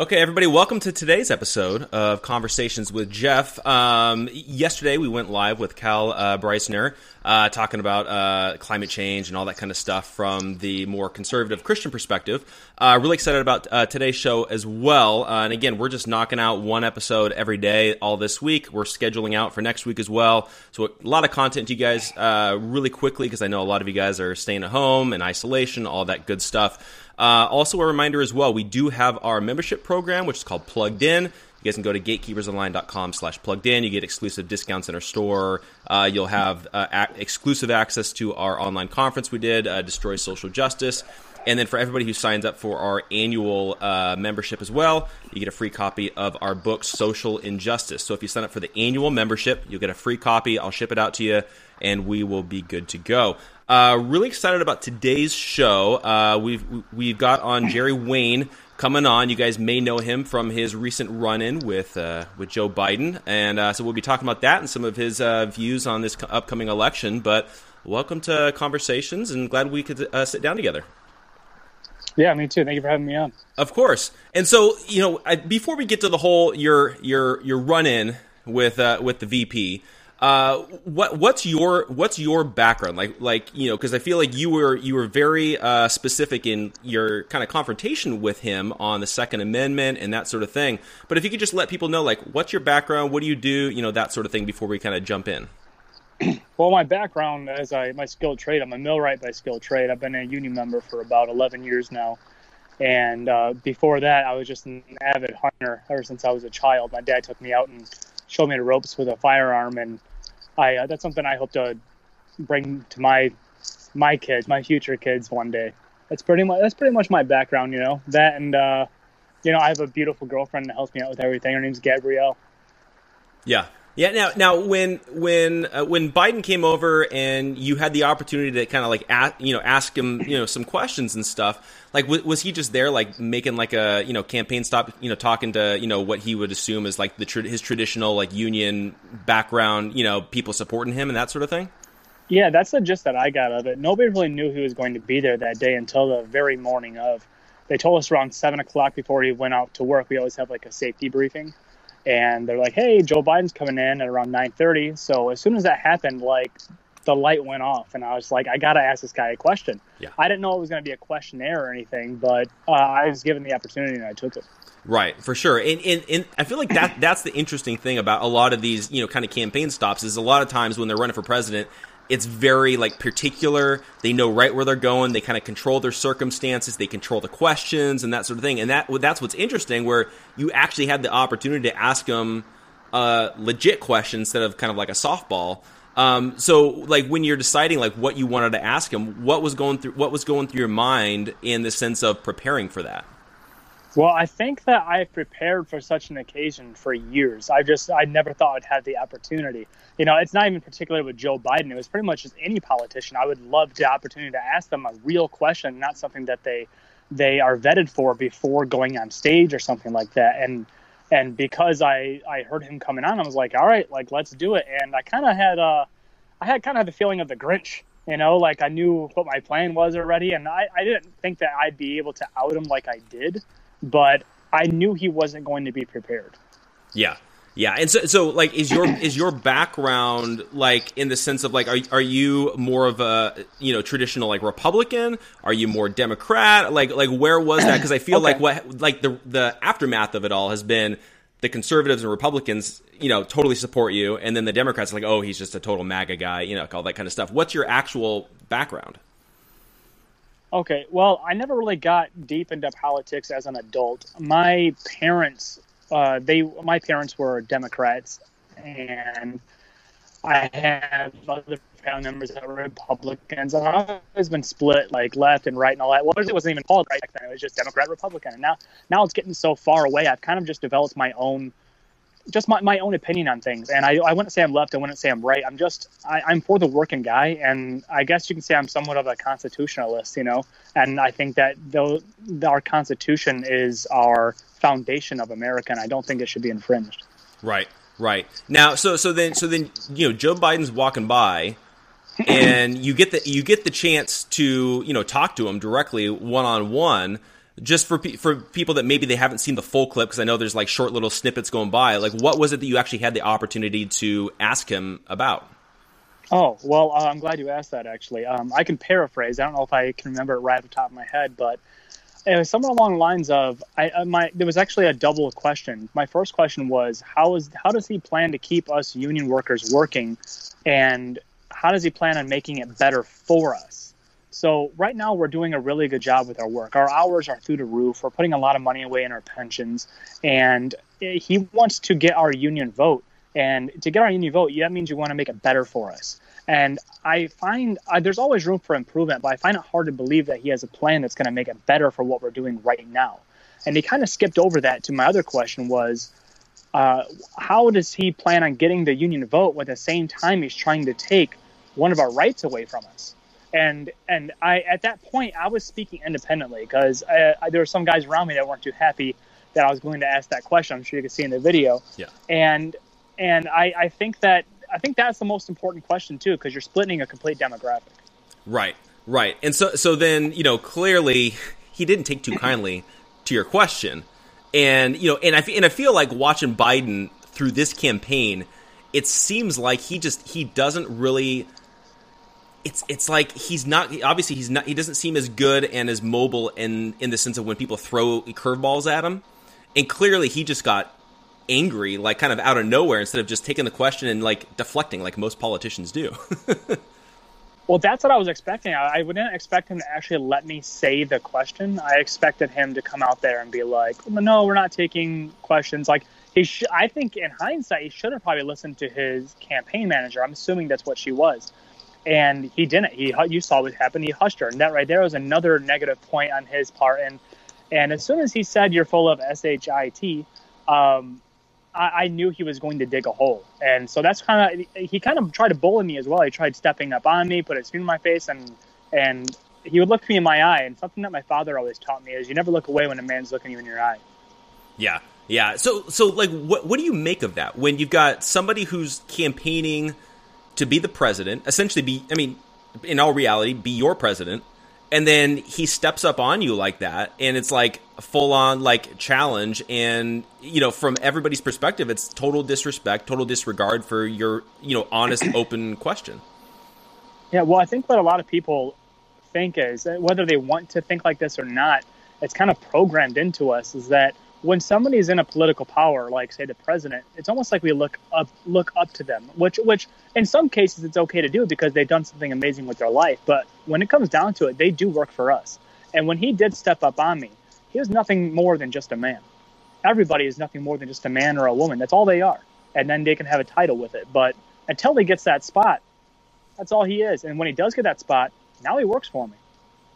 Okay, everybody, welcome to today's episode of Conversations with Jeff. Um, yesterday, we went live with Cal uh, Beisner uh, talking about uh, climate change and all that kind of stuff from the more conservative Christian perspective. Uh, really excited about uh, today's show as well. Uh, and again, we're just knocking out one episode every day all this week. We're scheduling out for next week as well. So, a lot of content to you guys really quickly because I know a lot of you guys are staying at home in isolation, all that good stuff. Uh, also, a reminder as well, we do have our membership program, which is called Plugged In. You guys can go to gatekeepersonline.com slash plugged in. You get exclusive discounts in our store. Uh, you'll have uh, a- exclusive access to our online conference we did, uh, Destroy Social Justice. And then for everybody who signs up for our annual uh, membership as well, you get a free copy of our book, Social Injustice. So if you sign up for the annual membership, you'll get a free copy. I'll ship it out to you, and we will be good to go. Uh, really excited about today's show. Uh, we've we've got on Jerry Wayne coming on. You guys may know him from his recent run-in with uh, with Joe Biden, and uh, so we'll be talking about that and some of his uh, views on this upcoming election. But welcome to conversations, and glad we could uh, sit down together. Yeah, me too. Thank you for having me on. Of course. And so, you know, I, before we get to the whole your your your run-in with with the VP. Uh, what what's your what's your background like? Like you know, because I feel like you were you were very uh, specific in your kind of confrontation with him on the Second Amendment and that sort of thing. But if you could just let people know, like, what's your background? What do you do? You know, that sort of thing before we kind of jump in. Well, my background as I my skilled trade, I'm a millwright by skilled trade. I've been a union member for about 11 years now. And uh, before that, I was just an avid hunter ever since I was a child. My dad took me out and showed me the ropes with a firearm, and I uh, that's something I hope to bring to my my kids, my future kids one day. That's pretty much that's pretty much my background, you know. That and uh, you know, I have a beautiful girlfriend that helps me out with everything. Her name's Gabrielle. Yeah, yeah. Now, now, when when uh, when Biden came over and you had the opportunity to kind of like ask, you know ask him you know some questions and stuff, like w- was he just there like making like a you know campaign stop, you know talking to you know what he would assume is like the his traditional like union background, you know people supporting him and that sort of thing. Yeah, that's the gist that I got of it. Nobody really knew he was going to be there that day until the very morning of. They told us around seven o'clock before he went out to work. We always have like a safety briefing and they're like, "Hey, Joe Biden's coming in at around 9:30." So as soon as that happened, like the light went off, and I was like, "I gotta ask this guy a question." Yeah. I didn't know it was going to be a questionnaire or anything, but uh, I was given the opportunity and I took it. Right, for sure, and, and and I feel like that that's the interesting thing about a lot of these you know kind of campaign stops is a lot of times when they're running for president, it's very like particular. They know right where they're going. They kind of control their circumstances. They control the questions and that sort of thing. And that that's what's interesting. Where you actually had the opportunity to ask them a legit question instead of kind of like a softball. Um, so like when you're deciding like what you wanted to ask him, what was going through what was going through your mind in the sense of preparing for that? Well, I think that I prepared for such an occasion for years. I just I never thought I'd have the opportunity. You know, it's not even particularly with Joe Biden. It was pretty much just any politician. I would love the opportunity to ask them a real question, not something that they they are vetted for before going on stage or something like that. And and because I I heard him coming on, I was like, all right, like let's do it. And I kind of had uh I had kind of the feeling of the Grinch. You know, like I knew what my plan was already, and I, I didn't think that I'd be able to out him like I did but I knew he wasn't going to be prepared. Yeah. Yeah, and so, so like, is your is your background like in the sense of like, are are you more of a you know traditional like Republican? Are you more Democrat? Like like where was that? Because I feel okay. like what like the the aftermath of it all has been the conservatives and Republicans, you know, totally support you, and then the Democrats are like, oh, he's just a total MAGA guy, you know, all that kind of stuff. What's your actual background? Okay, well, I never really got deep into politics as an adult. My parents, uh, they, my parents were Democrats, and I have other family members that were Republicans. And I've always been split, like left and right and all that. Well, it wasn't even called right back then; it was just Democrat, Republican. And now, now it's getting so far away. I've kind of just developed my own just my, my own opinion on things. And I, I wouldn't say I'm left. I wouldn't say I'm right. I'm just, I, I'm for the working guy. And I guess you can say I'm somewhat of a constitutionalist, you know? And I think that though our constitution is our foundation of America, and I don't think it should be infringed. Right. Right. Now, so, so then, so then, you know, Joe Biden's walking by and you get the, you get the chance to, you know, talk to him directly one on one just for for people that maybe they haven't seen the full clip because I know there's like short little snippets going by. Like, what was it that you actually had the opportunity to ask him about? Oh well, uh, I'm glad you asked that. Actually, um, I can paraphrase. I don't know if I can remember it right off the top of my head, but it was somewhere along the lines of I, uh, my. There was actually a double question. My first question was how is how does he plan to keep us union workers working, and how does he plan on making it better for us? So right now we're doing a really good job with our work. Our hours are through the roof. We're putting a lot of money away in our pensions, and he wants to get our union vote. And to get our union vote, that means you want to make it better for us. And I find uh, there's always room for improvement, but I find it hard to believe that he has a plan that's going to make it better for what we're doing right now. And he kind of skipped over that to my other question was, uh, how does he plan on getting the union vote when at the same time he's trying to take one of our rights away from us? And and I at that point I was speaking independently because uh, there were some guys around me that weren't too happy that I was going to ask that question. I'm sure you can see in the video. Yeah. And and I, I think that I think that's the most important question too because you're splitting a complete demographic. Right. Right. And so so then you know clearly he didn't take too kindly to your question, and you know and I and I feel like watching Biden through this campaign, it seems like he just he doesn't really it's it's like he's not obviously he's not he doesn't seem as good and as mobile in in the sense of when people throw curveballs at him, and clearly he just got angry like kind of out of nowhere instead of just taking the question and like deflecting like most politicians do. well, that's what I was expecting. I, I wouldn't expect him to actually let me say the question. I expected him to come out there and be like, "No, we're not taking questions." Like he, sh- I think in hindsight, he should have probably listened to his campaign manager. I'm assuming that's what she was and he didn't. He you saw what happened. He hushed her, and that right there was another negative point on his part. And and as soon as he said you're full of shit, um, I, I, knew he was going to dig a hole. And so that's kind of he kind of tried to bully me as well. He tried stepping up on me, put his finger in my face, and and he would look me in my eye. And something that my father always taught me is you never look away when a man's looking you in your eye. Yeah, yeah. So so like what what do you make of that when you've got somebody who's campaigning? To be the president, essentially be, I mean, in all reality, be your president. And then he steps up on you like that, and it's like a full on like challenge. And you know, from everybody's perspective, it's total disrespect, total disregard for your you know honest, open question. Yeah, well, I think what a lot of people think is whether they want to think like this or not, it's kind of programmed into us is that when somebody is in a political power, like say the president, it's almost like we look up look up to them. Which which in some cases it's okay to do because they've done something amazing with their life. But when it comes down to it, they do work for us. And when he did step up on me, he was nothing more than just a man. Everybody is nothing more than just a man or a woman. That's all they are. and then they can have a title with it. But until he gets that spot, that's all he is. And when he does get that spot, now he works for me.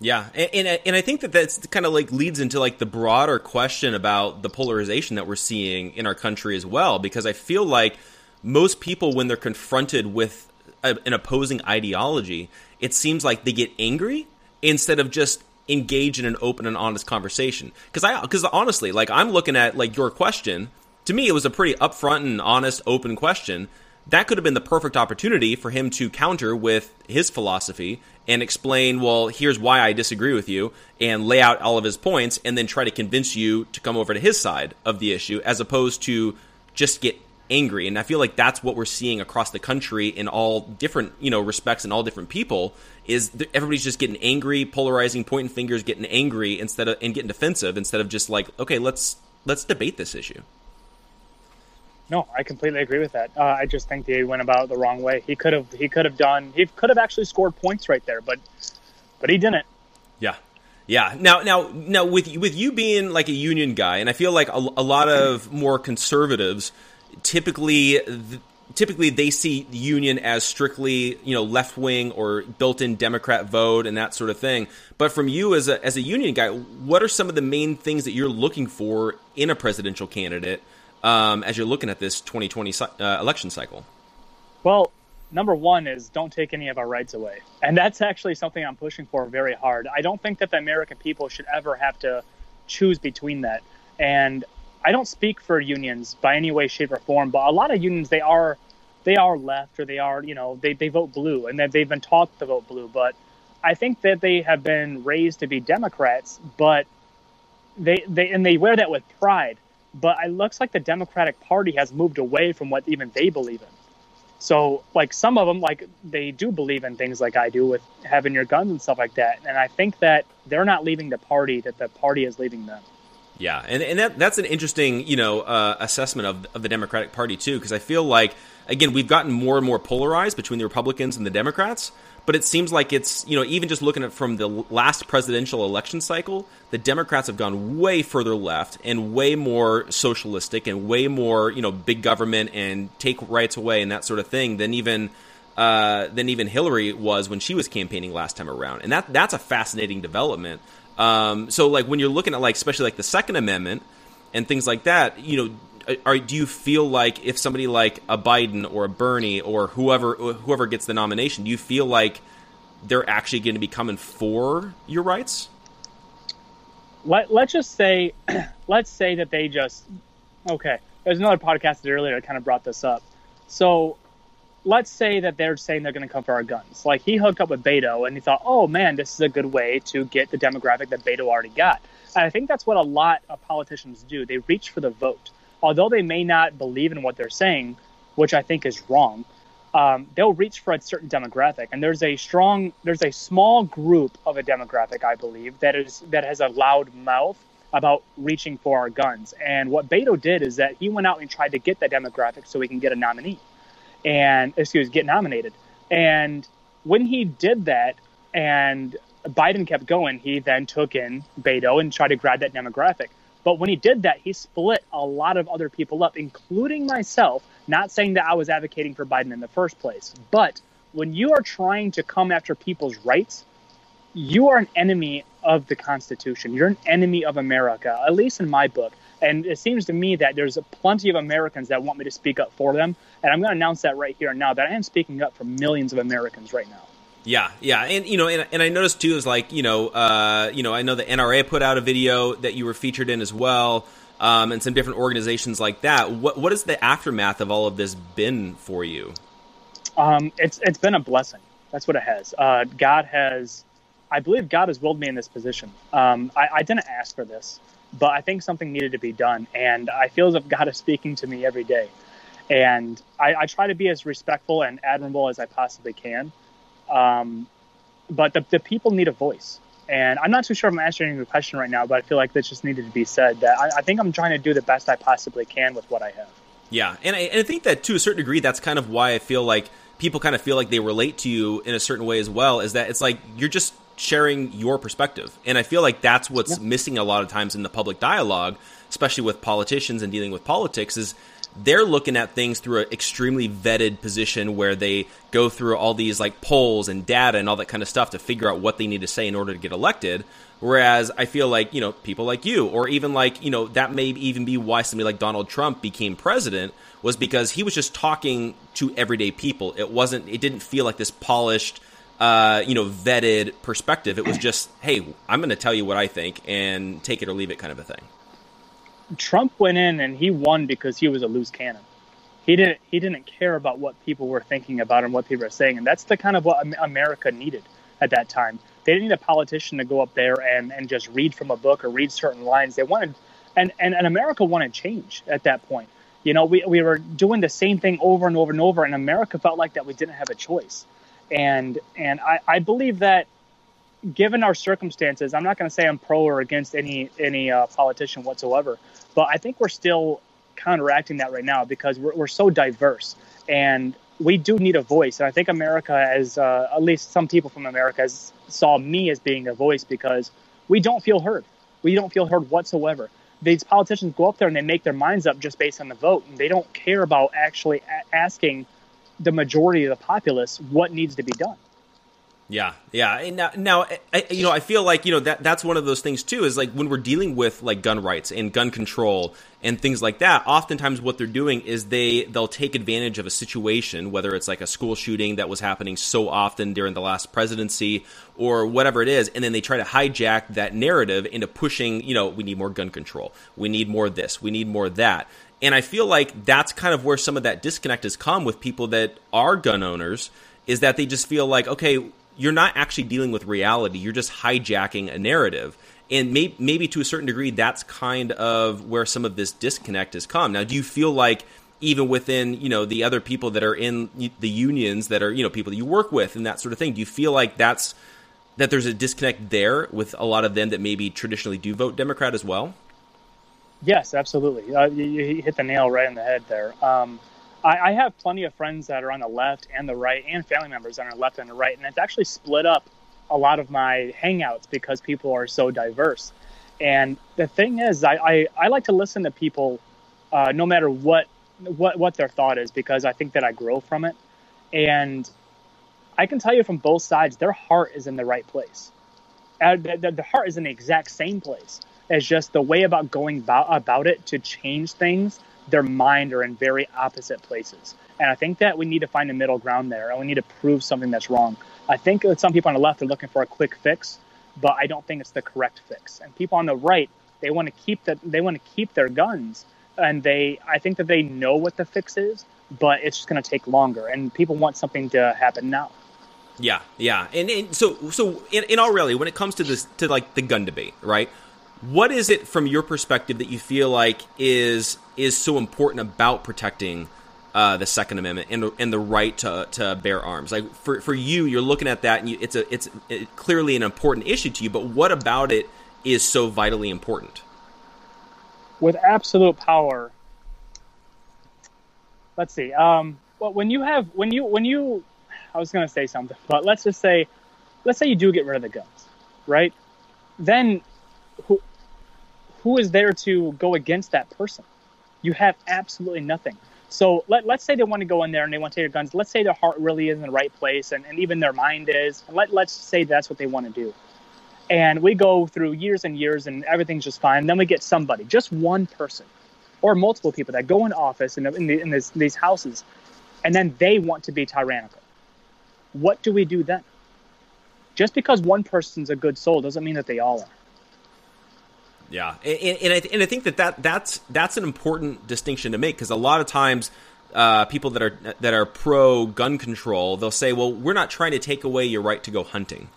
Yeah, and, and and I think that that's kind of like leads into like the broader question about the polarization that we're seeing in our country as well. Because I feel like most people, when they're confronted with a, an opposing ideology, it seems like they get angry instead of just engage in an open and honest conversation. Because I, because honestly, like I'm looking at like your question. To me, it was a pretty upfront and honest, open question that could have been the perfect opportunity for him to counter with his philosophy and explain, well, here's why I disagree with you, and lay out all of his points, and then try to convince you to come over to his side of the issue, as opposed to just get angry. And I feel like that's what we're seeing across the country in all different, you know, respects and all different people is everybody's just getting angry, polarizing, pointing fingers, getting angry instead of and getting defensive instead of just like, okay, let's let's debate this issue. No, I completely agree with that. Uh, I just think he went about the wrong way. He could have he could have done he could have actually scored points right there, but but he didn't. Yeah. Yeah. Now, now, now, with with you being like a union guy, and I feel like a, a lot of more conservatives typically typically they see the union as strictly you know left wing or built in Democrat vote and that sort of thing. But from you as a as a union guy, what are some of the main things that you're looking for in a presidential candidate? Um, as you're looking at this 2020 uh, election cycle? Well, number one is don't take any of our rights away. And that's actually something I'm pushing for very hard. I don't think that the American people should ever have to choose between that. And I don't speak for unions by any way, shape, or form, but a lot of unions, they are they are left or they are, you know, they, they vote blue and that they've been taught to vote blue. But I think that they have been raised to be Democrats, but they, they and they wear that with pride but it looks like the Democratic Party has moved away from what even they believe in. So, like some of them, like they do believe in things like I do with having your guns and stuff like that. And I think that they're not leaving the party; that the party is leaving them. Yeah, and and that, that's an interesting you know uh, assessment of of the Democratic Party too, because I feel like again we've gotten more and more polarized between the Republicans and the Democrats but it seems like it's you know even just looking at from the last presidential election cycle the democrats have gone way further left and way more socialistic and way more you know big government and take rights away and that sort of thing than even uh, than even hillary was when she was campaigning last time around. And that that's a fascinating development. Um, so like when you're looking at like especially like the second amendment and things like that you know are, do you feel like if somebody like a Biden or a Bernie or whoever whoever gets the nomination, do you feel like they're actually going to be coming for your rights? Let Let's just say, let's say that they just okay. There's another podcast that earlier that kind of brought this up. So let's say that they're saying they're going to come for our guns. Like he hooked up with Beto and he thought, oh man, this is a good way to get the demographic that Beto already got. And I think that's what a lot of politicians do. They reach for the vote although they may not believe in what they're saying, which I think is wrong, um, they'll reach for a certain demographic. And there's a strong, there's a small group of a demographic, I believe, that is that has a loud mouth about reaching for our guns. And what Beto did is that he went out and tried to get that demographic so he can get a nominee, and excuse, get nominated. And when he did that, and Biden kept going, he then took in Beto and tried to grab that demographic. But when he did that, he split a lot of other people up, including myself. Not saying that I was advocating for Biden in the first place, but when you are trying to come after people's rights, you are an enemy of the Constitution. You're an enemy of America, at least in my book. And it seems to me that there's plenty of Americans that want me to speak up for them. And I'm going to announce that right here and now that I am speaking up for millions of Americans right now. Yeah, yeah, and you know, and, and I noticed too is like you know, uh, you know, I know the NRA put out a video that you were featured in as well, um, and some different organizations like that. What what has the aftermath of all of this been for you? Um, it's it's been a blessing. That's what it has. Uh, God has, I believe, God has willed me in this position. Um, I, I didn't ask for this, but I think something needed to be done, and I feel as if God is speaking to me every day, and I, I try to be as respectful and admirable as I possibly can. Um, but the, the people need a voice. And I'm not too sure if I'm answering your question right now, but I feel like this just needed to be said. That I, I think I'm trying to do the best I possibly can with what I have. Yeah, and I, and I think that to a certain degree, that's kind of why I feel like people kind of feel like they relate to you in a certain way as well. Is that it's like you're just sharing your perspective, and I feel like that's what's yeah. missing a lot of times in the public dialogue, especially with politicians and dealing with politics. Is they're looking at things through an extremely vetted position where they go through all these like polls and data and all that kind of stuff to figure out what they need to say in order to get elected. Whereas I feel like, you know, people like you, or even like, you know, that may even be why somebody like Donald Trump became president, was because he was just talking to everyday people. It wasn't, it didn't feel like this polished, uh, you know, vetted perspective. It was just, hey, I'm going to tell you what I think and take it or leave it kind of a thing. Trump went in and he won because he was a loose cannon. He didn't he didn't care about what people were thinking about and what people were saying, and that's the kind of what America needed at that time. They didn't need a politician to go up there and, and just read from a book or read certain lines. They wanted, and, and, and America wanted change at that point. You know, we, we were doing the same thing over and over and over, and America felt like that we didn't have a choice. And and I, I believe that given our circumstances, I'm not going to say I'm pro or against any any uh, politician whatsoever, but I think we're still counteracting that right now because we're, we're so diverse and we do need a voice. And I think America, as uh, at least some people from America, has, saw me as being a voice because we don't feel heard. We don't feel heard whatsoever. These politicians go up there and they make their minds up just based on the vote, and they don't care about actually a- asking the majority of the populace what needs to be done. Yeah, yeah. And now, now I, you know, I feel like you know that that's one of those things too. Is like when we're dealing with like gun rights and gun control and things like that. Oftentimes, what they're doing is they they'll take advantage of a situation, whether it's like a school shooting that was happening so often during the last presidency or whatever it is, and then they try to hijack that narrative into pushing. You know, we need more gun control. We need more this. We need more that. And I feel like that's kind of where some of that disconnect has come with people that are gun owners. Is that they just feel like okay you're not actually dealing with reality. You're just hijacking a narrative. And may, maybe to a certain degree, that's kind of where some of this disconnect has come. Now, do you feel like even within you know the other people that are in the unions that are you know people that you work with and that sort of thing, do you feel like that's that there's a disconnect there with a lot of them that maybe traditionally do vote Democrat as well? Yes, absolutely. Uh, you, you, hit the nail right in the head there. Um, I, I have plenty of friends that are on the left and the right, and family members that are on the left and the right, and it's actually split up a lot of my hangouts because people are so diverse. And the thing is, I, I, I like to listen to people, uh, no matter what what what their thought is, because I think that I grow from it. And I can tell you from both sides, their heart is in the right place. Uh, the, the, heart is in the exact same place. It's just the way about going about, about it to change things their mind are in very opposite places. And I think that we need to find a middle ground there, and we need to prove something that's wrong. I think that some people on the left are looking for a quick fix, but I don't think it's the correct fix. And people on the right, they want to keep that they want to keep their guns, and they I think that they know what the fix is, but it's just going to take longer, and people want something to happen now. Yeah, yeah, and, and so so in, in all reality, when it comes to this to like the gun debate, right? What is it from your perspective that you feel like is is so important about protecting uh, the Second Amendment and the, and the right to, to bear arms? Like for, for you, you're looking at that and you, it's a it's it, clearly an important issue to you. But what about it is so vitally important? With absolute power, let's see. Um, well, when you have when you when you, I was going to say something, but let's just say, let's say you do get rid of the guns, right? Then who who is there to go against that person? You have absolutely nothing. So let, let's say they want to go in there and they want to take their guns. Let's say their heart really is in the right place and, and even their mind is. Let, let's say that's what they want to do. And we go through years and years and everything's just fine. Then we get somebody, just one person or multiple people that go in office in, in, the, in this, these houses and then they want to be tyrannical. What do we do then? Just because one person's a good soul doesn't mean that they all are. Yeah, and, and, I, and I think that, that that's that's an important distinction to make because a lot of times uh, people that are that are pro gun control they'll say, well, we're not trying to take away your right to go hunting,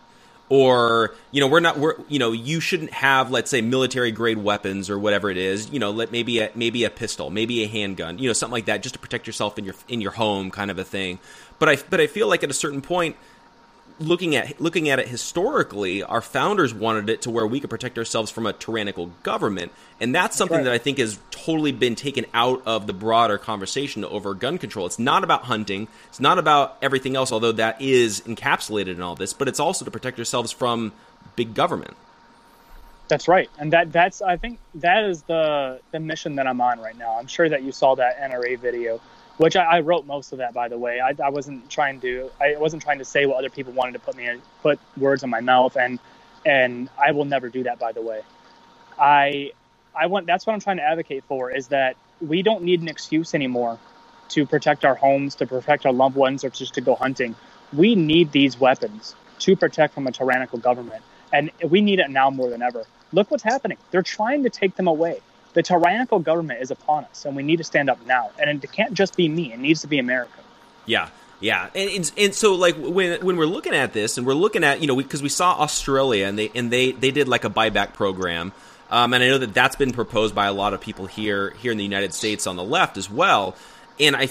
or you know, we're not we're you know you shouldn't have let's say military grade weapons or whatever it is, you know, let maybe a maybe a pistol, maybe a handgun, you know, something like that, just to protect yourself in your in your home, kind of a thing. But I but I feel like at a certain point looking at looking at it historically, our founders wanted it to where we could protect ourselves from a tyrannical government, and that's something right. that I think has totally been taken out of the broader conversation over gun control. It's not about hunting, it's not about everything else, although that is encapsulated in all this, but it's also to protect yourselves from big government. That's right, and that that's I think that is the the mission that I'm on right now. I'm sure that you saw that NRA video, which I, I wrote most of that by the way. I, I wasn't trying to I wasn't trying to say what other people wanted to put me in, put words in my mouth, and and I will never do that by the way. I I want that's what I'm trying to advocate for is that we don't need an excuse anymore to protect our homes, to protect our loved ones, or just to go hunting. We need these weapons to protect from a tyrannical government, and we need it now more than ever. Look what's happening. They're trying to take them away. The tyrannical government is upon us, and we need to stand up now. And it can't just be me; it needs to be America. Yeah, yeah, and, and, and so like when when we're looking at this, and we're looking at you know because we, we, saw Australia and they and they they did like a buyback program, um, and I know that that's been proposed by a lot of people here here in the United States on the left as well. And I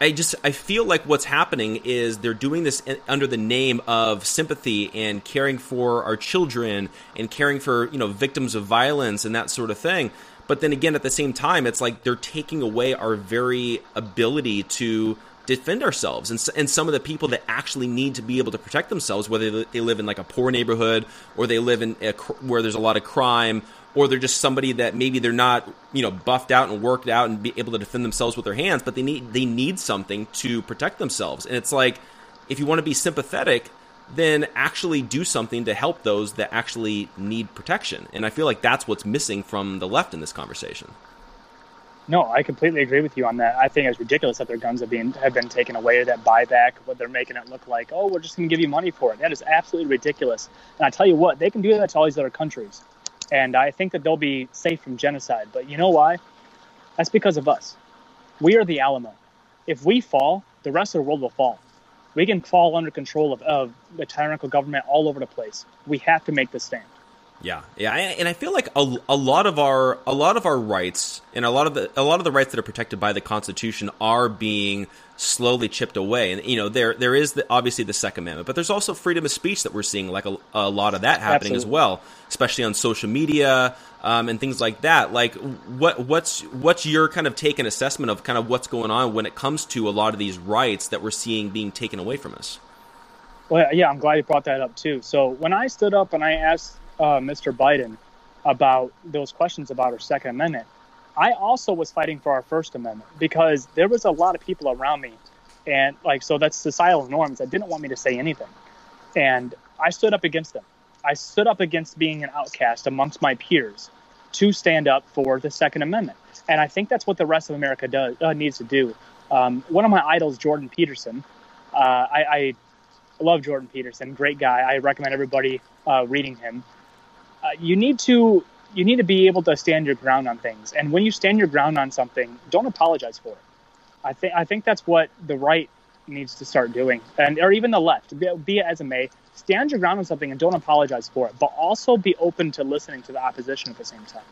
I just I feel like what's happening is they're doing this under the name of sympathy and caring for our children and caring for you know victims of violence and that sort of thing. But then again, at the same time, it's like they're taking away our very ability to defend ourselves. And, and some of the people that actually need to be able to protect themselves whether they live in like a poor neighborhood or they live in a, where there's a lot of crime or they're just somebody that maybe they're not you know buffed out and worked out and be able to defend themselves with their hands but they need they need something to protect themselves. And it's like if you want to be sympathetic then actually do something to help those that actually need protection and i feel like that's what's missing from the left in this conversation no, I completely agree with you on that. I think it's ridiculous that their guns have been have been taken away. That buyback, what they're making it look like, oh, we're just going to give you money for it. That is absolutely ridiculous. And I tell you what, they can do that to all these other countries and I think that they'll be safe from genocide. But you know why? That's because of us. We are the Alamo. If we fall, the rest of the world will fall. We can fall under control of, of the tyrannical government all over the place. We have to make this stand. Yeah, yeah, and I feel like a, a lot of our a lot of our rights and a lot of the a lot of the rights that are protected by the Constitution are being slowly chipped away. And you know, there there is the, obviously the Second Amendment, but there's also freedom of speech that we're seeing like a, a lot of that happening Absolutely. as well, especially on social media um, and things like that. Like, what what's what's your kind of take and assessment of kind of what's going on when it comes to a lot of these rights that we're seeing being taken away from us? Well, yeah, I'm glad you brought that up too. So when I stood up and I asked uh, Mr. Biden about those questions about our Second Amendment, I also was fighting for our First Amendment because there was a lot of people around me, and like so that's societal norms that didn't want me to say anything, and I stood up against them. I stood up against being an outcast amongst my peers to stand up for the Second Amendment, and I think that's what the rest of America does uh, needs to do. Um, one of my idols, Jordan Peterson, uh, I, I, love Jordan Peterson, great guy. I recommend everybody uh, reading him uh, you need to you need to be able to stand your ground on things. And when you stand your ground on something, don't apologize for it. I think I think that's what the right needs to start doing, and or even the left, be, be it as it may, stand your ground on something and don't apologize for it, but also be open to listening to the opposition at the same time.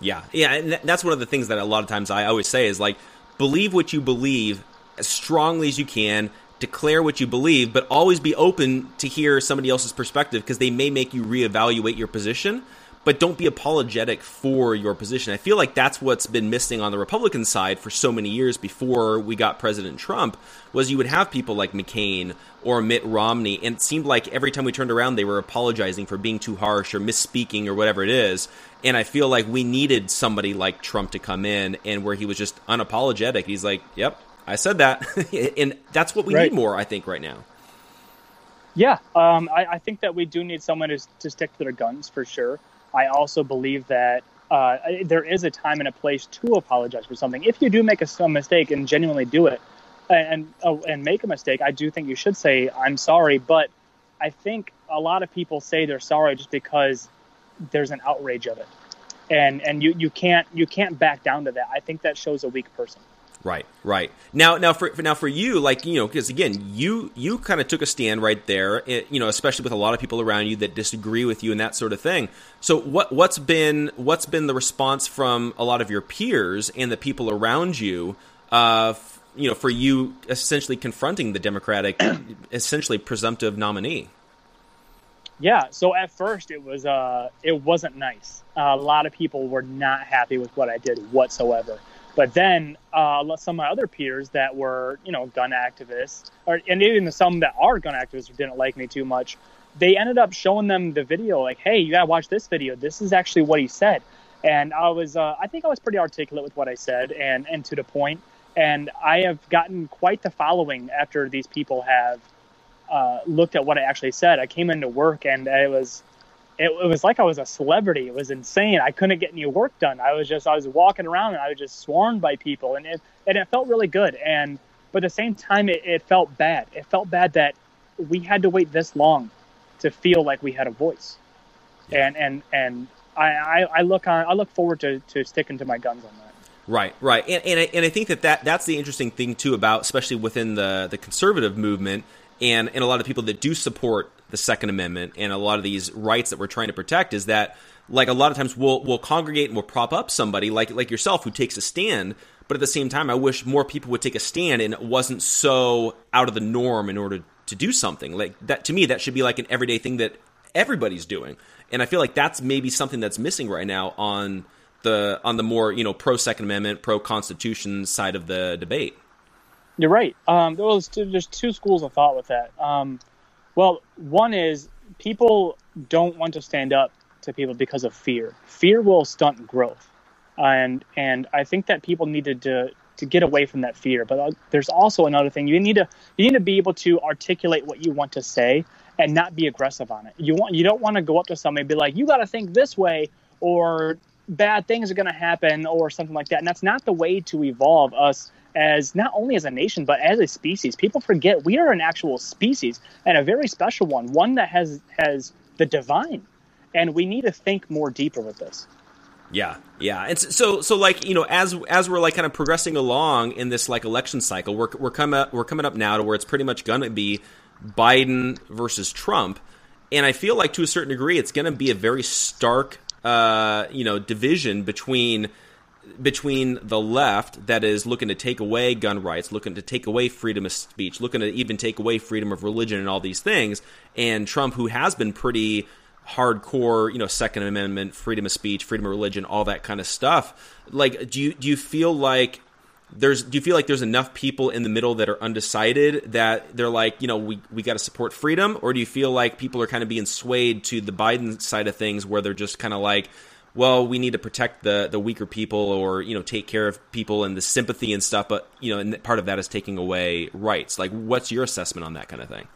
Yeah, yeah, and that's one of the things that a lot of times I always say is like, believe what you believe as strongly as you can. Declare what you believe, but always be open to hear somebody else's perspective because they may make you reevaluate your position but don't be apologetic for your position. I feel like that's what's been missing on the Republican side for so many years before we got President Trump was you would have people like McCain or Mitt Romney and it seemed like every time we turned around they were apologizing for being too harsh or misspeaking or whatever it is. And I feel like we needed somebody like Trump to come in and where he was just unapologetic. He's like, "Yep, I said that." and that's what we right. need more I think right now. Yeah, um, I, I, think that we do need someone to, to stick to their guns for sure. I also believe that uh, there is a time and a place to apologize for something. If you do make a, a mistake and genuinely do it, and uh, and make a mistake, I do think you should say I'm sorry. But I think a lot of people say they're sorry just because there's an outrage of it, and and you, you can't you can't back down to that. I think that shows a weak person. Right, right. Now, now for, for now for you, like you know, because again, you you kind of took a stand right there, eh, you know, especially with a lot of people around you that disagree with you and that sort of thing. So, what what's been what's been the response from a lot of your peers and the people around you? Uh, f- you know, for you essentially confronting the Democratic, essentially presumptive nominee. Yeah. So at first, it was uh, it wasn't nice. Uh, a lot of people were not happy with what I did whatsoever. But then uh, some of my other peers that were, you know, gun activists, or and even some that are gun activists who didn't like me too much, they ended up showing them the video, like, "Hey, you gotta watch this video. This is actually what he said." And I was, uh, I think I was pretty articulate with what I said and and to the point. And I have gotten quite the following after these people have uh, looked at what I actually said. I came into work and it was it, it, was like I was a celebrity. It was insane. I couldn't get any work done. I was just I was walking around and I was just swarmed by people, and it and it felt really good. And but at the same time, it, it felt bad. It felt bad that we had to wait this long to feel like we had a voice. Yeah. And and and I, I, I look on I look forward to, to sticking to my guns on that. Right, right, and and I, and I think that, that that's the interesting thing too about especially within the the conservative movement and and a lot of people that do support the Second Amendment and a lot of these rights that we're trying to protect is that like a lot of times we'll we'll congregate and we'll prop up somebody like like yourself who takes a stand but at the same time I wish more people would take a stand and it wasn't so out of the norm in order to do something. Like that to me that should be like an everyday thing that everybody's doing. And I feel like that's maybe something that's missing right now on the on the more you know pro Second Amendment pro Constitution side of the debate. You're right. Um, there's, there's two schools of thought with that. Um, well, one is people don't want to stand up to people because of fear. Fear will stunt growth, and and I think that people needed to to get away from that fear. But uh, there's also another thing you need to you need to be able to articulate what you want to say and not be aggressive on it. You want you don't want to go up to somebody and be like, you got to think this way, or bad things are going to happen, or something like that. And that's not the way to evolve us as not only as a nation but as a species. People forget we are an actual species and a very special one, one that has has the divine, and we need to think more deeper with this. Yeah, yeah, and so so like you know as as we're like kind of progressing along in this like election cycle, we're we're coming up, we're coming up now to where it's pretty much going to be Biden versus Trump, and I feel like to a certain degree it's going to be a very stark uh, you know division between between the left that is looking to take away gun rights, looking to take away freedom of speech, looking to even take away freedom of religion and all these things, and Trump, who has been pretty hardcore, you know, Second Amendment, freedom of speech, freedom of religion, all that kind of stuff. Like, do you do you feel like there's do you feel like there's enough people in the middle that are undecided that they're like, you know, we we got to support freedom, or do you feel like people are kind of being swayed to the Biden side of things, where they're just kind of like well, we need to protect the the weaker people or you know take care of people and the sympathy and stuff, but you know, and part of that is taking away rights. Like, what's your assessment on that kind of thing?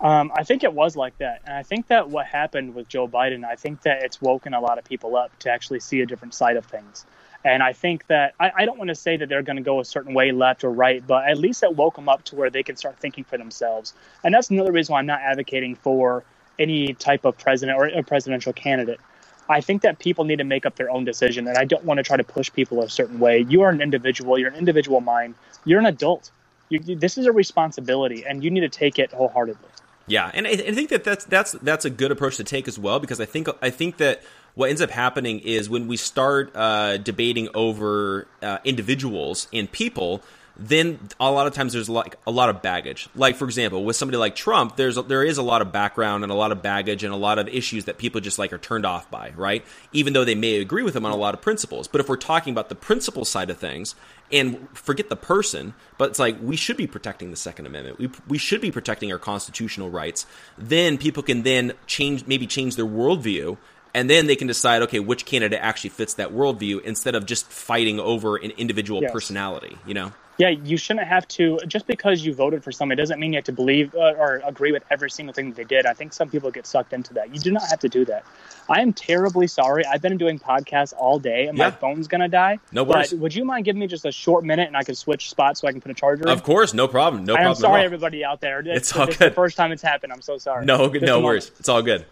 Um, I think it was like that, and I think that what happened with Joe Biden, I think that it's woken a lot of people up to actually see a different side of things. And I think that I, I don't want to say that they're going to go a certain way, left or right, but at least it woke them up to where they can start thinking for themselves. And that's another reason why I'm not advocating for any type of president or a presidential candidate. I think that people need to make up their own decision, and I don't want to try to push people a certain way. You are an individual. You're an individual mind. You're an adult. You, this is a responsibility, and you need to take it wholeheartedly. Yeah, and I, I think that that's that's that's a good approach to take as well because I think I think that what ends up happening is when we start uh, debating over uh, individuals and people then a lot of times there's like a lot of baggage. Like for example, with somebody like Trump, there's there is a lot of background and a lot of baggage and a lot of issues that people just like are turned off by, right? Even though they may agree with him on a lot of principles. But if we're talking about the principle side of things and forget the person, but it's like we should be protecting the Second Amendment. We we should be protecting our constitutional rights. Then people can then change maybe change their worldview and then they can decide okay which candidate actually fits that worldview instead of just fighting over an individual yes. personality you know yeah, you shouldn't have to just because you voted for somebody doesn't mean you have to believe uh, or agree with every single thing that they did. I think some people get sucked into that. You do not have to do that. I am terribly sorry. I've been doing podcasts all day and yeah. my phone's gonna die. No worries. But would you mind giving me just a short minute and I can switch spots so I can put a charger? Of course, no problem. No problem. I'm sorry, everybody out there. It's, it's all good. the first time it's happened. I'm so sorry. No, no worries. It's all good.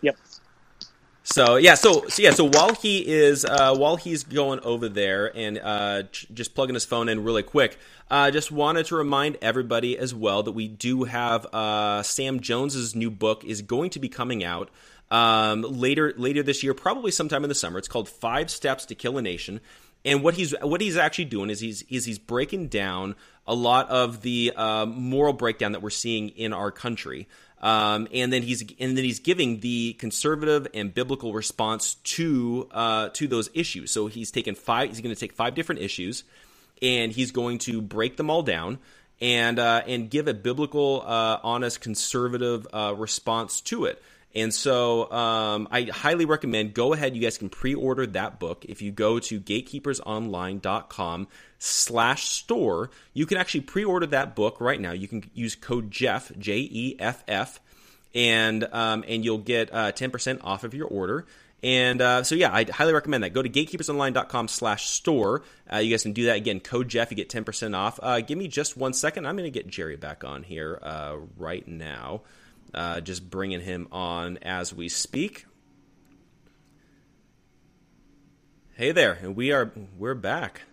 Yep. So yeah, so, so yeah, so while he is uh, while he's going over there and uh, j- just plugging his phone in really quick, uh, just wanted to remind everybody as well that we do have uh, Sam Jones's new book is going to be coming out um, later later this year, probably sometime in the summer. It's called Five Steps to Kill a Nation. And what he's what he's actually doing is he's is he's breaking down a lot of the uh, moral breakdown that we're seeing in our country. Um, and then he's and then he's giving the conservative and biblical response to uh, to those issues. So he's taken five. He's going to take five different issues, and he's going to break them all down and uh, and give a biblical, uh, honest, conservative uh, response to it. And so um, I highly recommend go ahead. You guys can pre-order that book. If you go to gatekeepersonline.com slash store, you can actually pre-order that book right now. You can use code Jeff, J-E-F-F, and, um, and you'll get uh, 10% off of your order. And uh, so, yeah, I highly recommend that. Go to gatekeepersonline.com slash store. Uh, you guys can do that. Again, code Jeff, you get 10% off. Uh, give me just one second. I'm going to get Jerry back on here uh, right now. Uh, just bringing him on as we speak. Hey there, and we are we're back.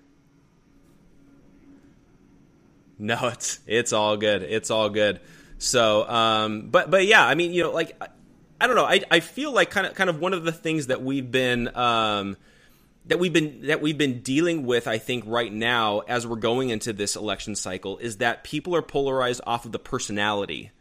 No, it's it's all good. It's all good. So, um, but but yeah, I mean, you know, like I, I don't know. I I feel like kind of kind of one of the things that we've been um, that we've been that we've been dealing with i think right now as we're going into this election cycle is that people are polarized off of the personality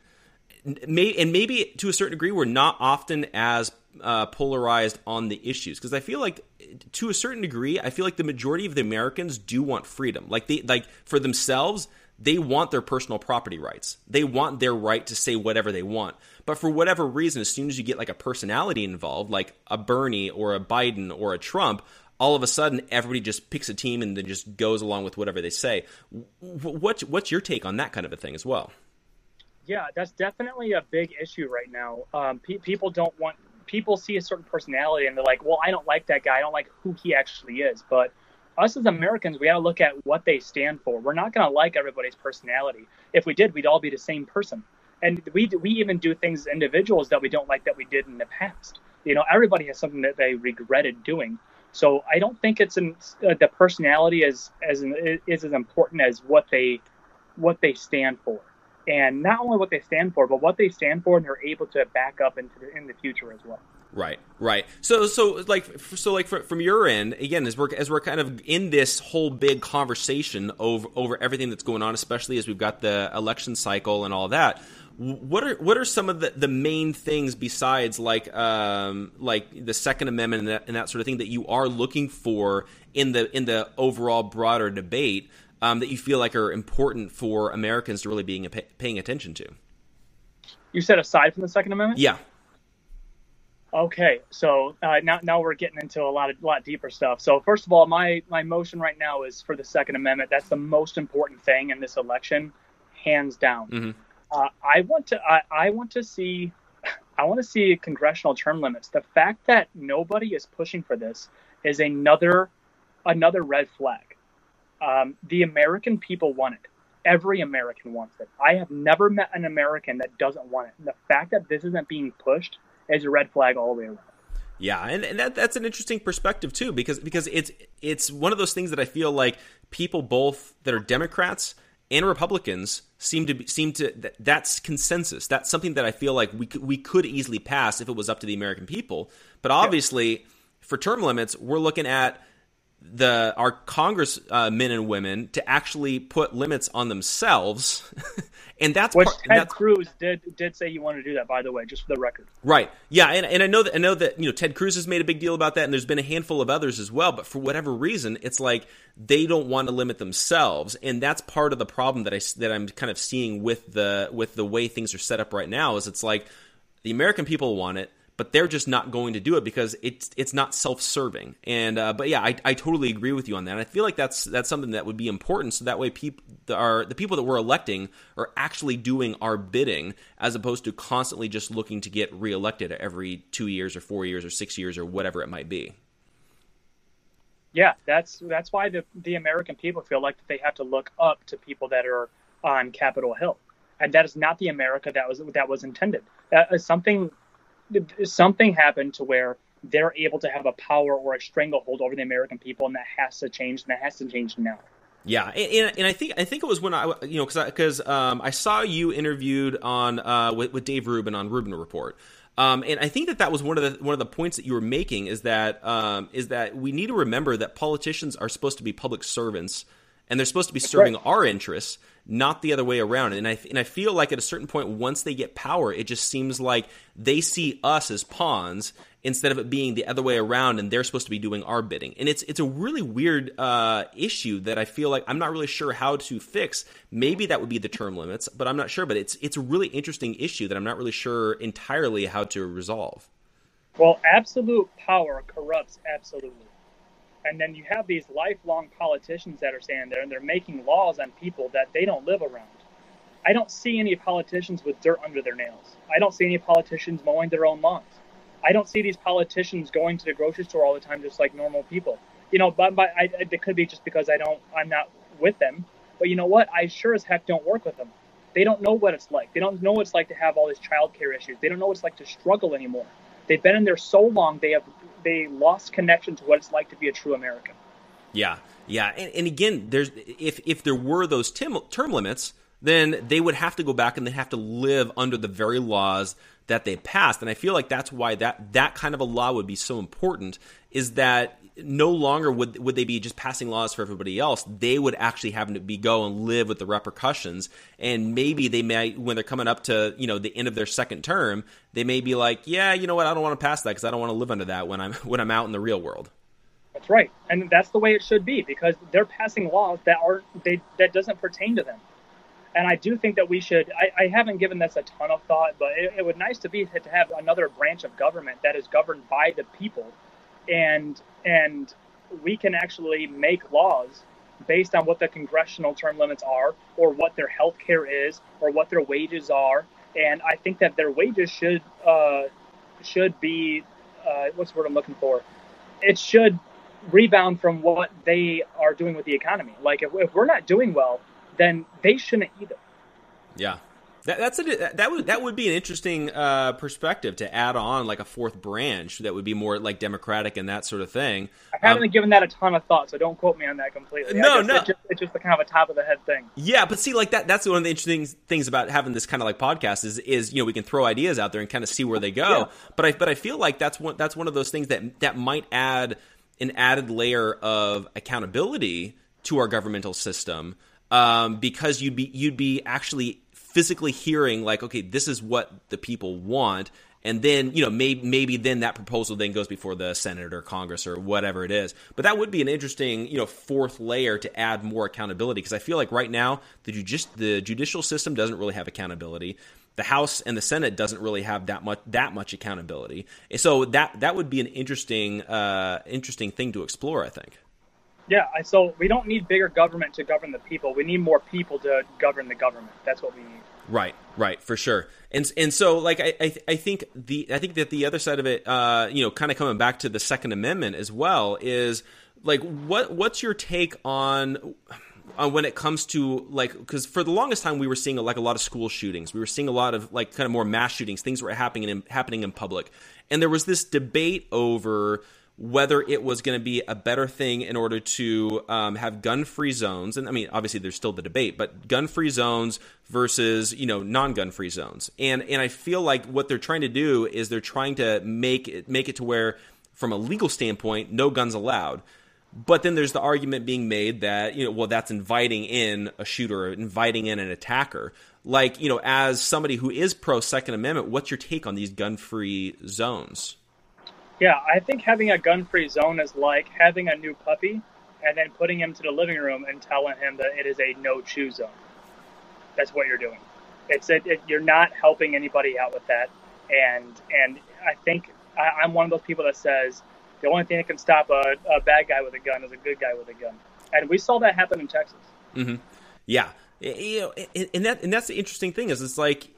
may, and maybe to a certain degree, we're not often as uh, polarized on the issues because I feel like to a certain degree, I feel like the majority of the Americans do want freedom. Like they like for themselves, they want their personal property rights. They want their right to say whatever they want. But for whatever reason, as soon as you get like a personality involved, like a Bernie or a Biden or a Trump, all of a sudden everybody just picks a team and then just goes along with whatever they say. What's what's your take on that kind of a thing as well? Yeah, that's definitely a big issue right now. Um, pe- people don't want people see a certain personality and they're like, well, I don't like that guy. I don't like who he actually is. But us as Americans, we got to look at what they stand for. We're not going to like everybody's personality. If we did, we'd all be the same person. And we we even do things as individuals that we don't like that we did in the past. You know, everybody has something that they regretted doing. So I don't think it's in, uh, the personality is as is as important as what they what they stand for and not only what they stand for, but what they stand for, and they're able to back up into the, in the future as well. Right, right. So, so like, so like from your end, again, as we're as we're kind of in this whole big conversation over over everything that's going on, especially as we've got the election cycle and all that. What are what are some of the, the main things besides like um, like the Second Amendment and that, and that sort of thing that you are looking for in the in the overall broader debate um, that you feel like are important for Americans to really being paying attention to? You said aside from the Second Amendment. Yeah. Okay, so uh, now now we're getting into a lot of lot deeper stuff. So first of all, my my motion right now is for the Second Amendment. That's the most important thing in this election, hands down. Mm-hmm. Uh, I want to I, I want to see I want to see congressional term limits. The fact that nobody is pushing for this is another another red flag. Um, the American people want it. Every American wants it. I have never met an American that doesn't want it. And the fact that this isn't being pushed is a red flag all the way around. Yeah, and, and that, that's an interesting perspective too, because because it's it's one of those things that I feel like people both that are Democrats and Republicans seem to be, seem to that, that's consensus. That's something that I feel like we could, we could easily pass if it was up to the American people. But obviously, yeah. for term limits, we're looking at the our Congress uh, men and women to actually put limits on themselves, and that's which part, Ted that's, Cruz did did say he wanted to do that. By the way, just for the record. Right. Yeah, and, and I know that I know that you know Ted Cruz has made a big deal about that, and there's been a handful of others as well. But for whatever reason, it's like they don't want to limit themselves, and that's part of the problem that I that I'm kind of seeing with the with the way things are set up right now. Is it's like the American people want it but they're just not going to do it because it's it's not self-serving. And uh, but yeah, I, I totally agree with you on that. And I feel like that's that's something that would be important, so that way people are the people that we're electing are actually doing our bidding, as opposed to constantly just looking to get reelected every two years or four years or six years or whatever it might be. Yeah, that's that's why the the American people feel like they have to look up to people that are on Capitol Hill, and that is not the America that was that was intended. That is something something happened to where they're able to have a power or a stranglehold over the American people, and that has to change, and that has to change now. Yeah, and, and I think I think it was when I you know because because um, I saw you interviewed on uh, with, with Dave Rubin on Rubin Report. Um, and I think that that was one of the one of the points that you were making is that um, is that we need to remember that politicians are supposed to be public servants and they're supposed to be serving right. our interests, not the other way around. And I and I feel like at a certain point, once they get power, it just seems like they see us as pawns instead of it being the other way around, and they're supposed to be doing our bidding. And it's it's a really weird uh, issue that I feel like I'm not really sure how to fix. Maybe that would be the term limits, but I'm not sure. But it's it's a really interesting issue that I'm not really sure entirely how to resolve. Well, absolute power corrupts absolutely. And then you have these lifelong politicians that are standing there and they're making laws on people that they don't live around. I don't see any politicians with dirt under their nails. I don't see any politicians mowing their own lawns. I don't see these politicians going to the grocery store all the time just like normal people. You know, but, but I, it could be just because I don't, I'm not with them. But you know what? I sure as heck don't work with them. They don't know what it's like. They don't know what it's like to have all these child care issues. They don't know what it's like to struggle anymore. They've been in there so long they have they lost connection to what it's like to be a true American. Yeah, yeah, and, and again, there's if if there were those term limits, then they would have to go back and they have to live under the very laws that they passed. And I feel like that's why that that kind of a law would be so important. Is that no longer would would they be just passing laws for everybody else. They would actually have to be go and live with the repercussions. And maybe they may, when they're coming up to you know the end of their second term, they may be like, yeah, you know what, I don't want to pass that because I don't want to live under that when I'm when I'm out in the real world. That's right, and that's the way it should be because they're passing laws that are they that doesn't pertain to them. And I do think that we should. I, I haven't given this a ton of thought, but it, it would nice to be to have another branch of government that is governed by the people and and we can actually make laws based on what the congressional term limits are or what their health care is or what their wages are. And i think that their wages should uh, should be uh, what's the word i'm looking for? It should rebound from what they are doing with the economy. Like if, if we're not doing well then they shouldn't either. Yeah that, that's a, that would that would be an interesting uh, perspective to add on like a fourth branch that would be more like democratic and that sort of thing. I haven't um, given that a ton of thought, so don't quote me on that completely. No, no, it's just, it's just the kind of a top of the head thing. Yeah, but see, like that that's one of the interesting things about having this kind of like podcast is is you know we can throw ideas out there and kind of see where they go. Yeah. But I but I feel like that's one that's one of those things that that might add an added layer of accountability to our governmental system um, because you'd be you'd be actually physically hearing like, okay, this is what the people want, and then you know maybe maybe then that proposal then goes before the Senate or Congress or whatever it is. But that would be an interesting you know fourth layer to add more accountability because I feel like right now the judici- the judicial system doesn't really have accountability. The House and the Senate doesn't really have that much that much accountability. So that that would be an interesting uh, interesting thing to explore. I think. Yeah, so we don't need bigger government to govern the people. We need more people to govern the government. That's what we need. Right, right, for sure. And and so like I I, I think the I think that the other side of it, uh, you know, kind of coming back to the Second Amendment as well is like what what's your take on on when it comes to like because for the longest time we were seeing like a lot of school shootings we were seeing a lot of like kind of more mass shootings things were happening in happening in public and there was this debate over whether it was going to be a better thing in order to um, have gun-free zones, and I mean, obviously, there's still the debate, but gun-free zones versus you know non-gun-free zones, and and I feel like what they're trying to do is they're trying to make it make it to where, from a legal standpoint, no guns allowed. But then there's the argument being made that you know, well, that's inviting in a shooter, inviting in an attacker. Like you know, as somebody who is pro Second Amendment, what's your take on these gun-free zones? Yeah, I think having a gun free zone is like having a new puppy and then putting him to the living room and telling him that it is a no chew zone. That's what you're doing. It's it, it, you're not helping anybody out with that, and and I think I, am one of those people that says the only thing that can stop a, a bad guy with a gun is a good guy with a gun, and we saw that happen in Texas. Mm-hmm. Yeah, you know, and that and that's the interesting thing is it's like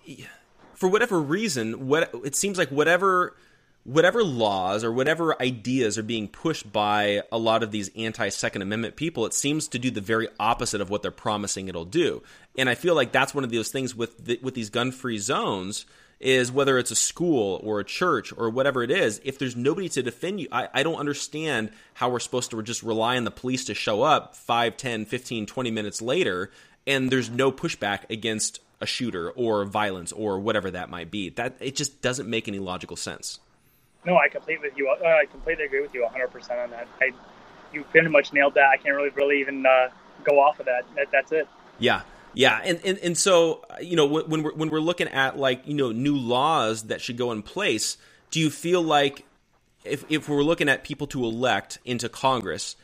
for whatever reason, what it seems like whatever whatever laws or whatever ideas are being pushed by a lot of these anti Second Amendment people, it seems to do the very opposite of what they're promising it'll do. And I feel like that's one of those things with the, with these gun free zones is whether it's a school or a church or whatever it is, if there's nobody to defend you, I, I don't understand how we're supposed to just rely on the police to show up 5, 10, 15, 20 minutes later and there's no pushback against a shooter or violence or whatever that might be. That it just doesn't make any logical sense. No, I completely with you. Uh, I completely agree with you 100 percent on that. I, you pretty much nailed that. I can't really, really even uh, go off of that. that that's it. Yeah. Yeah, and, and, and so you know when we're when we're looking at like you know new laws that should go in place, do you feel like if if we're looking at people to elect into Congress,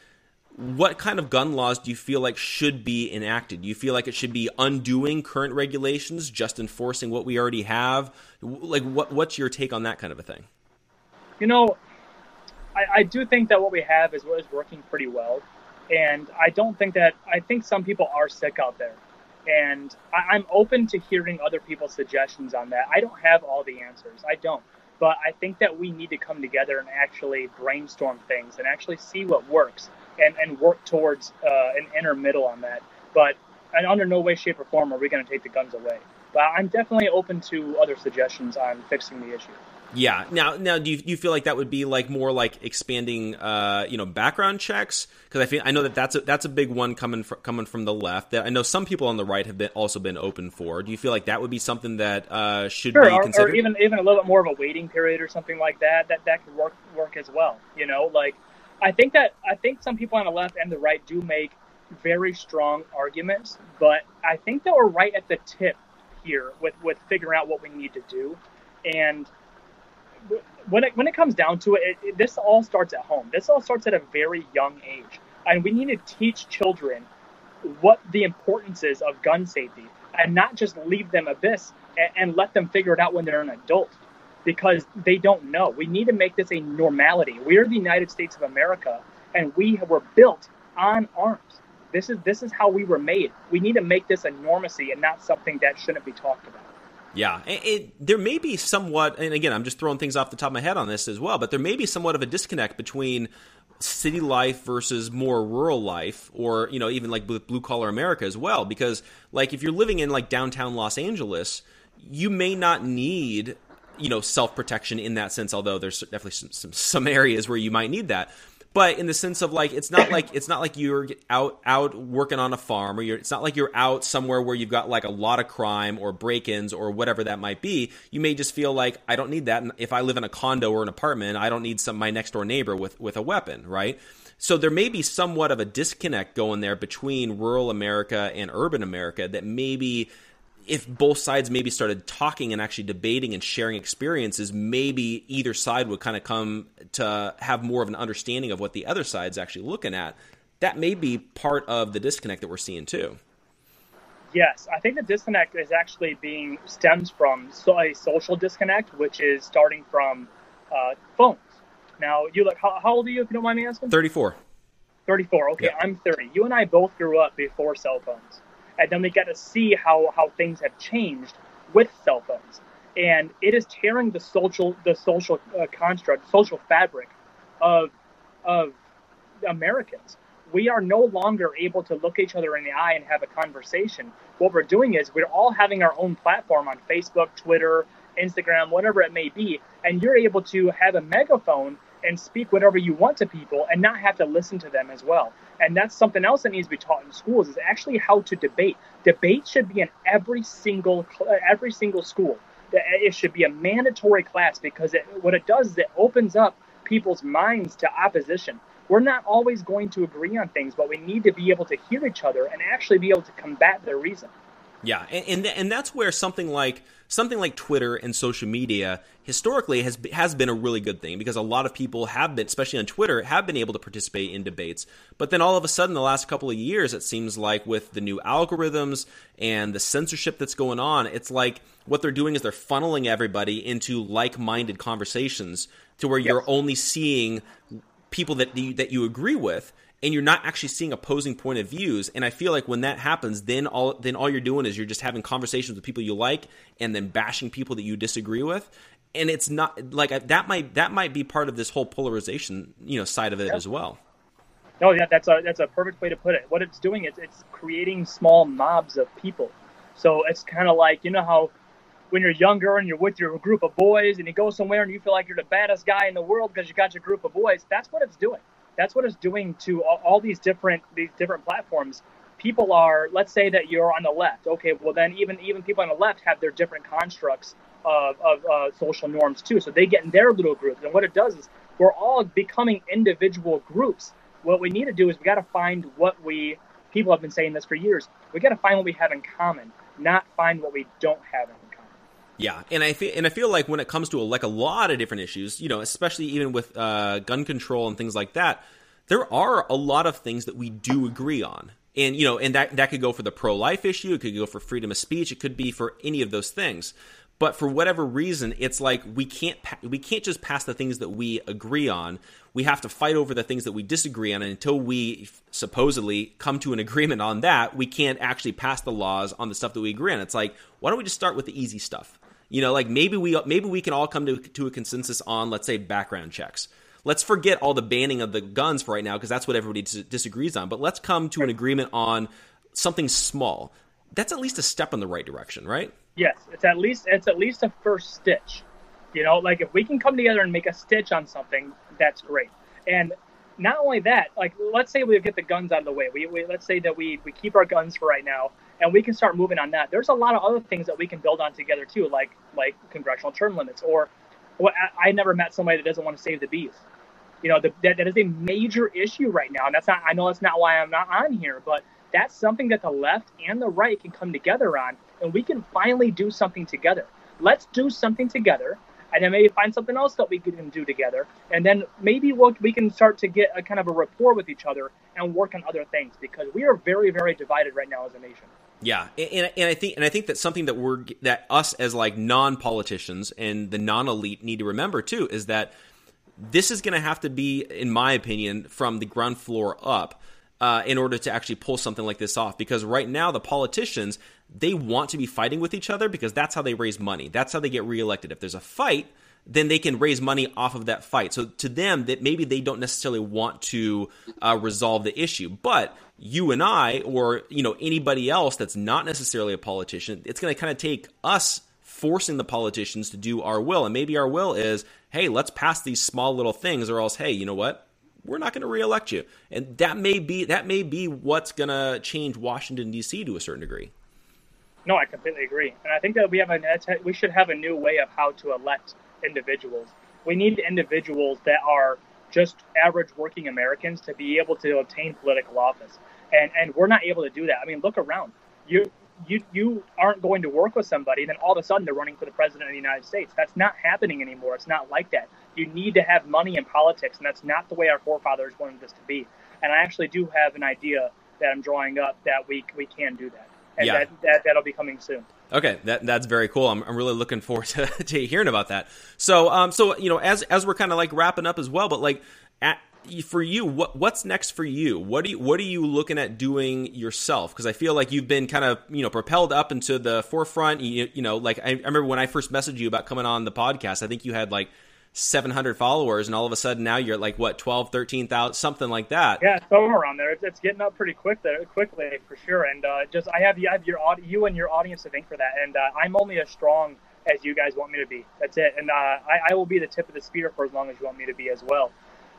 what kind of gun laws do you feel like should be enacted? Do you feel like it should be undoing current regulations, just enforcing what we already have? Like what what's your take on that kind of a thing? You know, I, I do think that what we have is what is working pretty well, and I don't think that I think some people are sick out there and I, I'm open to hearing other people's suggestions on that. I don't have all the answers. I don't. But I think that we need to come together and actually brainstorm things and actually see what works and, and work towards uh, an inner middle on that. But and under no way, shape, or form are we going to take the guns away. But I'm definitely open to other suggestions on fixing the issue. Yeah. Now, now, do you, do you feel like that would be like more like expanding, uh, you know, background checks? Because I feel I know that that's a, that's a big one coming from, coming from the left. That I know some people on the right have been also been open for. Do you feel like that would be something that uh, should sure, be or, considered? or even even a little bit more of a waiting period or something like that? That that could work work as well. You know, like I think that I think some people on the left and the right do make very strong arguments, but I think that we're right at the tip here with with figuring out what we need to do, and when it when it comes down to it, it, it, this all starts at home. This all starts at a very young age, and we need to teach children what the importance is of gun safety, and not just leave them abyss and, and let them figure it out when they're an adult, because they don't know. We need to make this a normality. We are the United States of America, and we were built on arms. This is this is how we were made. We need to make this a normacy and not something that shouldn't be talked about. Yeah, it, it, there may be somewhat, and again, I'm just throwing things off the top of my head on this as well, but there may be somewhat of a disconnect between city life versus more rural life, or you know, even like blue collar America as well. Because like if you're living in like downtown Los Angeles, you may not need you know self protection in that sense. Although there's definitely some, some some areas where you might need that but in the sense of like it's not like it's not like you're out out working on a farm or you're it's not like you're out somewhere where you've got like a lot of crime or break-ins or whatever that might be. You may just feel like i don't need that. If i live in a condo or an apartment i don't need some my next door neighbor with with a weapon right? So there may be somewhat of a disconnect going there between rural america and urban america that maybe if both sides maybe started talking and actually debating and sharing experiences, maybe either side would kind of come to have more of an understanding of what the other side's actually looking at. That may be part of the disconnect that we're seeing too. Yes, I think the disconnect is actually being stems from so a social disconnect, which is starting from uh, phones. Now, you look. How, how, old are you, if you don't mind me asking? Thirty-four. Thirty-four. Okay, yeah. I'm thirty. You and I both grew up before cell phones and then we get to see how how things have changed with cell phones. And it is tearing the social the social uh, construct social fabric of of americans. We are no longer able to look each other in the eye and have a conversation. What we're doing is we're all having our own platform on facebook twitter instagram whatever it may be and you're able to have a megaphone and speak whatever you want to people and not have to listen to them as well. And that's something else that needs to be taught in schools is actually how to debate. Debate should be in every single every single school. Uh, it should be a mandatory class because it, what it does is it opens up people's minds to opposition. We're not always going to agree on things, but we need to be able to hear each other and actually be able to combat their reason. Yeah, and, and and that's where something like something like Twitter and social media historically has has been a really good thing because a lot of people have been, especially on Twitter, have been able to participate in debates. But then all of a sudden, the last couple of years, it seems like with the new algorithms and the censorship that's going on, it's like what they're doing is they're funneling everybody into like-minded conversations to where you're only seeing people that you, that you agree with and you're not actually seeing opposing point of views. And i feel like when that happens then all then all you're doing is you're just having conversations with people you like and then bashing people that you disagree with. And it's not like that might that might be part of this whole polarization you know side of it as well. No yeah that's a that's a perfect way to put it. What it's doing is it's creating small mobs of people. So it's kind of like you know how when you're younger and you're with your group of boys and you go somewhere and you feel like you're the baddest guy in the world because you got your group of boys that's what it's doing that's what it's doing to all, all these different these different platforms people are let's say that you're on the left okay well then even even people on the left have their different constructs of, of uh, social norms too so they get in their little groups and what it does is we're all becoming individual groups what we need to do is we got to find what we people have been saying this for years. We got to find what we have in common, not find what we don't have in. Yeah, and I feel and I feel like when it comes to like a lot of different issues, you know, especially even with uh, gun control and things like that, there are a lot of things that we do agree on, and you know, and that that could go for the pro life issue, it could go for freedom of speech, it could be for any of those things. But for whatever reason, it's like we can't we can't just pass the things that we agree on. We have to fight over the things that we disagree on, and until we supposedly come to an agreement on that, we can't actually pass the laws on the stuff that we agree on. It's like, why don't we just start with the easy stuff? You know, like maybe we maybe we can all come to to a consensus on let's say background checks. Let's forget all the banning of the guns for right now because that's what everybody dis- disagrees on. But let's come to an agreement on something small. That's at least a step in the right direction, right? Yes, it's at least it's at least a first stitch. You know, like if we can come together and make a stitch on something, that's great. And not only that, like let's say we get the guns out of the way. We, we let's say that we we keep our guns for right now and we can start moving on that. There's a lot of other things that we can build on together too, like like congressional term limits, or well, I, I never met somebody that doesn't want to save the bees. You know, the, that, that is a major issue right now, and that's not. I know that's not why I'm not on here, but that's something that the left and the right can come together on, and we can finally do something together. Let's do something together, and then maybe find something else that we can do together, and then maybe we'll, we can start to get a kind of a rapport with each other and work on other things because we are very, very divided right now as a nation. Yeah, and, and I think and I think that something that we're that us as like non politicians and the non elite need to remember too is that this is going to have to be, in my opinion, from the ground floor up. Uh, in order to actually pull something like this off, because right now the politicians they want to be fighting with each other because that's how they raise money. That's how they get reelected. If there's a fight, then they can raise money off of that fight. So to them, that maybe they don't necessarily want to uh, resolve the issue, but you and I, or you know anybody else that's not necessarily a politician, it's going to kind of take us forcing the politicians to do our will, and maybe our will is, hey, let's pass these small little things, or else, hey, you know what? We're not going to reelect you, and that may be that may be what's going to change Washington D.C. to a certain degree. No, I completely agree, and I think that we have a we should have a new way of how to elect individuals. We need individuals that are just average working Americans to be able to obtain political office. And and we're not able to do that. I mean, look around. You you you aren't going to work with somebody, and then all of a sudden they're running for the president of the United States. That's not happening anymore. It's not like that. You need to have money in politics, and that's not the way our forefathers wanted this to be. And I actually do have an idea that I'm drawing up that we we can do that, and Yeah. that, that that'll be coming soon. Okay, that that's very cool. I'm, I'm really looking forward to, to hearing about that. So, um, so you know, as as we're kind of like wrapping up as well, but like, at, for you, what what's next for you? What do you, what are you looking at doing yourself? Because I feel like you've been kind of you know propelled up into the forefront. You, you know, like I, I remember when I first messaged you about coming on the podcast. I think you had like 700 followers, and all of a sudden now you're like what 12, 13,000, something like that. Yeah, somewhere around there. It's, it's getting up pretty quick there, quickly for sure. And uh, just I have you have your you and your audience to thank for that. And uh, I'm only as strong as you guys want me to be. That's it. And uh, I, I will be the tip of the spear for as long as you want me to be as well.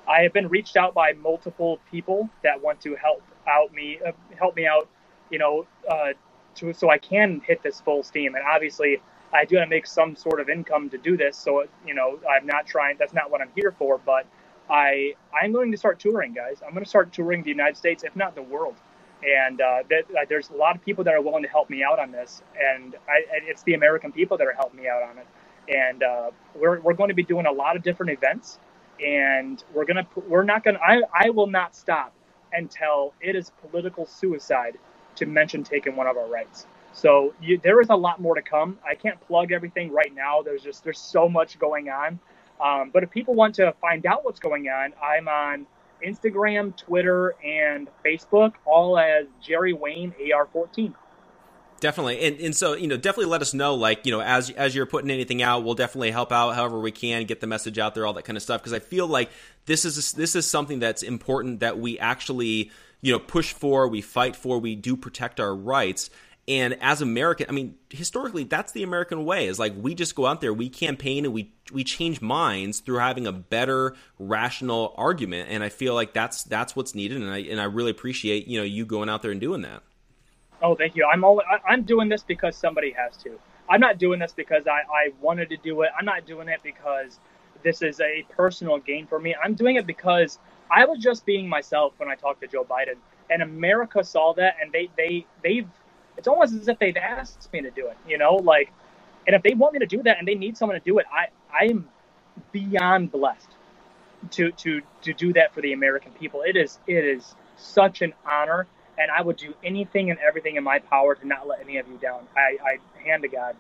I have been reached out by multiple people that want to help out me, uh, help me out, you know, uh, to so I can hit this full steam. And obviously, I do have to make some sort of income to do this. So you know, I'm not trying. That's not what I'm here for. But I I'm going to start touring, guys. I'm going to start touring the United States, if not the world. And uh, that, uh, there's a lot of people that are willing to help me out on this, and I, it's the American people that are helping me out on it. And uh, we're we're going to be doing a lot of different events, and we're gonna we're not gonna I I will not stop until it is political suicide to mention taking one of our rights. So you, there is a lot more to come. I can't plug everything right now. There's just there's so much going on. Um, but if people want to find out what's going on, I'm on Instagram, Twitter, and Facebook, all as Jerry Wayne AR14. Definitely, and and so you know, definitely let us know. Like you know, as as you're putting anything out, we'll definitely help out however we can, get the message out there, all that kind of stuff. Because I feel like this is this is something that's important that we actually you know push for, we fight for, we do protect our rights. And as American, I mean, historically, that's the American way. Is like we just go out there, we campaign, and we we change minds through having a better, rational argument. And I feel like that's that's what's needed. And I and I really appreciate you know you going out there and doing that. Oh, thank you. I'm I, I'm doing this because somebody has to. I'm not doing this because I, I wanted to do it. I'm not doing it because this is a personal gain for me. I'm doing it because I was just being myself when I talked to Joe Biden. and America saw that, and they they they've. It's almost as if they've asked me to do it. You know, like, and if they want me to do that, and they need someone to do it, I I am beyond blessed to to to do that for the American people. It is it is such an honor, and I would do anything and everything in my power to not let any of you down. I, I hand to God.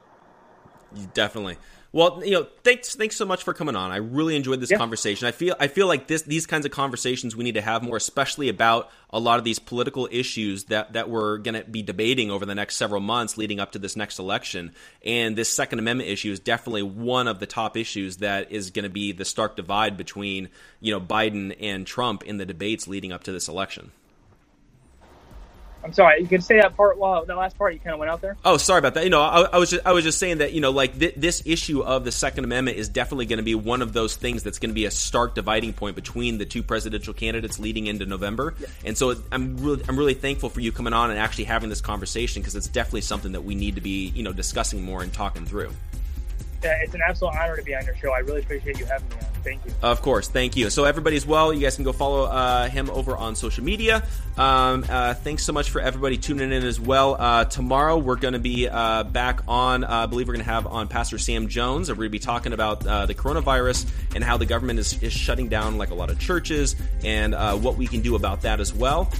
Definitely. Well, you know, thanks thanks so much for coming on. I really enjoyed this yeah. conversation. I feel I feel like this these kinds of conversations we need to have more, especially about a lot of these political issues that that we're going to be debating over the next several months leading up to this next election. And this Second Amendment issue is definitely one of the top issues that is going to be the stark divide between you know Biden and Trump in the debates leading up to this election. I'm sorry. You can say that part. Well, that last part you kind of went out there. Oh, sorry about that. You know, I, I was just I was just saying that you know, like th- this issue of the Second Amendment is definitely going to be one of those things that's going to be a stark dividing point between the two presidential candidates leading into November. Yeah. And so I'm really I'm really thankful for you coming on and actually having this conversation because it's definitely something that we need to be you know discussing more and talking through. Yeah, it's an absolute honor to be on your show. I really appreciate you having me on. Thank you. Of course, thank you. So everybody as well, you guys can go follow uh, him over on social media. Um, uh, thanks so much for everybody tuning in as well. Uh, tomorrow we're going to be uh, back on. Uh, I believe we're going to have on Pastor Sam Jones. We're going to be talking about uh, the coronavirus and how the government is, is shutting down like a lot of churches and what we can do about that as well.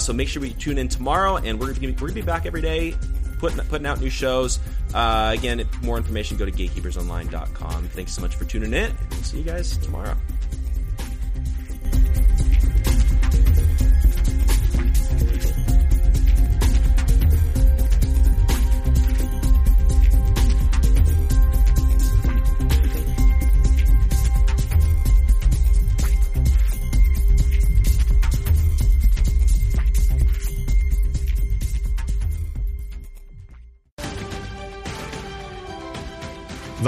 so make sure we tune in tomorrow, and we're going to be back every day putting putting out new shows. Uh, again, more information, go to gatekeepersonline.com. Thanks so much for tuning in. We'll see you guys tomorrow.